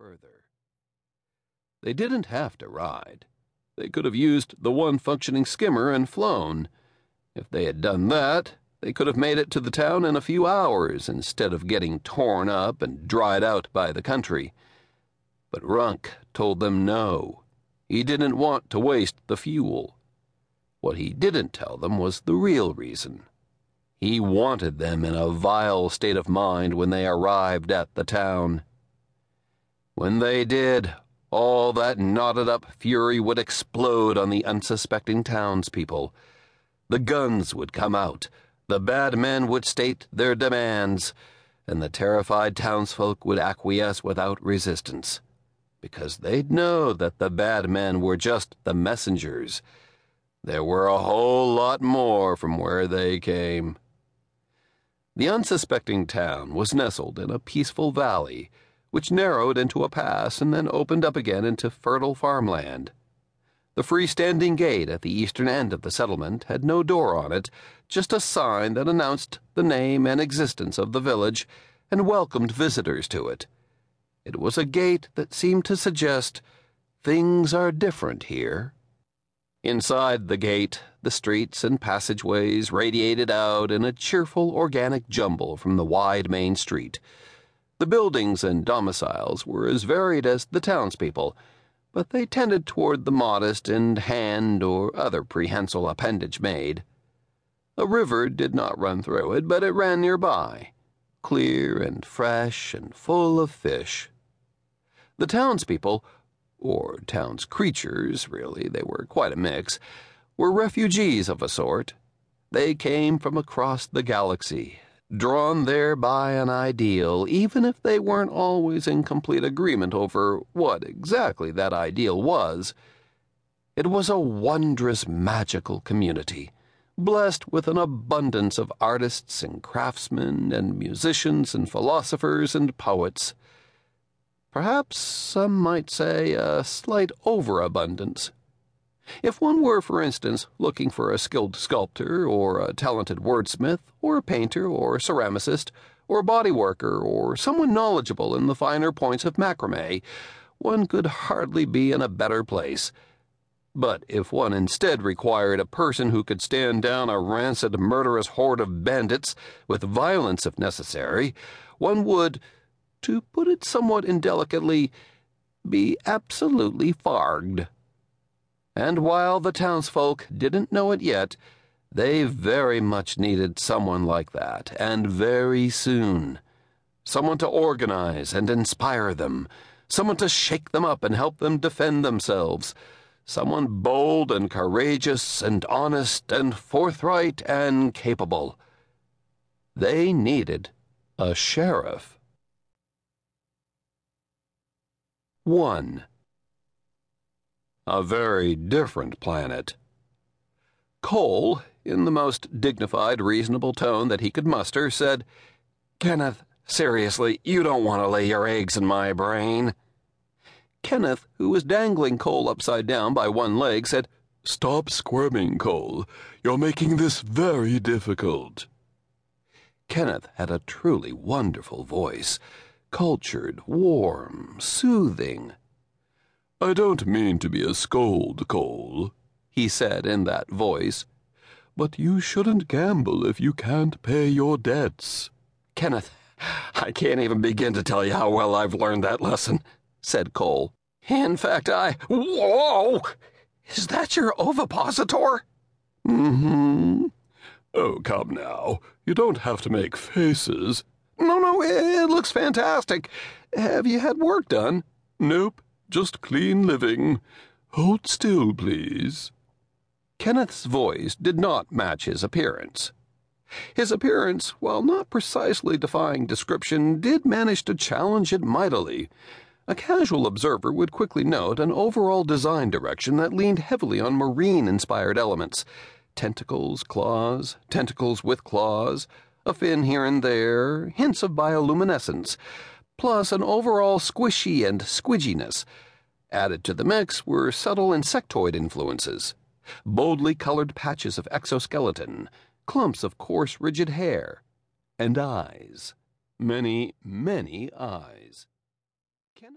further. They didn't have to ride. They could have used the one functioning skimmer and flown. If they had done that, they could have made it to the town in a few hours instead of getting torn up and dried out by the country. But Runk told them no. He didn't want to waste the fuel. What he didn't tell them was the real reason. He wanted them in a vile state of mind when they arrived at the town. When they did, all that knotted up fury would explode on the unsuspecting townspeople. The guns would come out, the bad men would state their demands, and the terrified townsfolk would acquiesce without resistance, because they'd know that the bad men were just the messengers. There were a whole lot more from where they came. The unsuspecting town was nestled in a peaceful valley, which narrowed into a pass and then opened up again into fertile farmland. The freestanding gate at the eastern end of the settlement had no door on it, just a sign that announced the name and existence of the village and welcomed visitors to it. It was a gate that seemed to suggest things are different here. Inside the gate, the streets and passageways radiated out in a cheerful organic jumble from the wide main street. The buildings and domiciles were as varied as the townspeople, but they tended toward the modest and hand or other prehensile appendage made. A river did not run through it, but it ran nearby, clear and fresh and full of fish. The townspeople or town's creatures, really, they were quite a mix, were refugees of a sort. They came from across the galaxy, drawn there by an ideal, even if they weren't always in complete agreement over what exactly that ideal was. It was a wondrous, magical community, blessed with an abundance of artists and craftsmen and musicians and philosophers and poets perhaps some might say a slight overabundance. If one were, for instance, looking for a skilled sculptor, or a talented wordsmith, or a painter, or a ceramicist, or a body worker, or someone knowledgeable in the finer points of macrame, one could hardly be in a better place. But if one instead required a person who could stand down a rancid, murderous horde of bandits, with violence if necessary, one would to put it somewhat indelicately, be absolutely farged. And while the townsfolk didn't know it yet, they very much needed someone like that, and very soon. Someone to organize and inspire them, someone to shake them up and help them defend themselves, someone bold and courageous and honest and forthright and capable. They needed a sheriff. 1. A very different planet. Cole, in the most dignified, reasonable tone that he could muster, said, Kenneth, seriously, you don't want to lay your eggs in my brain. Kenneth, who was dangling Cole upside down by one leg, said, Stop squirming, Cole. You're making this very difficult. Kenneth had a truly wonderful voice cultured, warm, soothing. I don't mean to be a scold, Cole, he said in that voice, but you shouldn't gamble if you can't pay your debts. Kenneth, I can't even begin to tell you how well I've learned that lesson, said Cole. In fact, I. Whoa! Is that your ovipositor? Mm hmm. Oh, come now. You don't have to make faces. No, no, it looks fantastic. Have you had work done? Nope, just clean living. Hold still, please. Kenneth's voice did not match his appearance. His appearance, while not precisely defying description, did manage to challenge it mightily. A casual observer would quickly note an overall design direction that leaned heavily on marine inspired elements tentacles, claws, tentacles with claws a fin here and there, hints of bioluminescence, plus an overall squishy and squidginess. Added to the mix were subtle insectoid influences, boldly colored patches of exoskeleton, clumps of coarse, rigid hair, and eyes. Many, many eyes.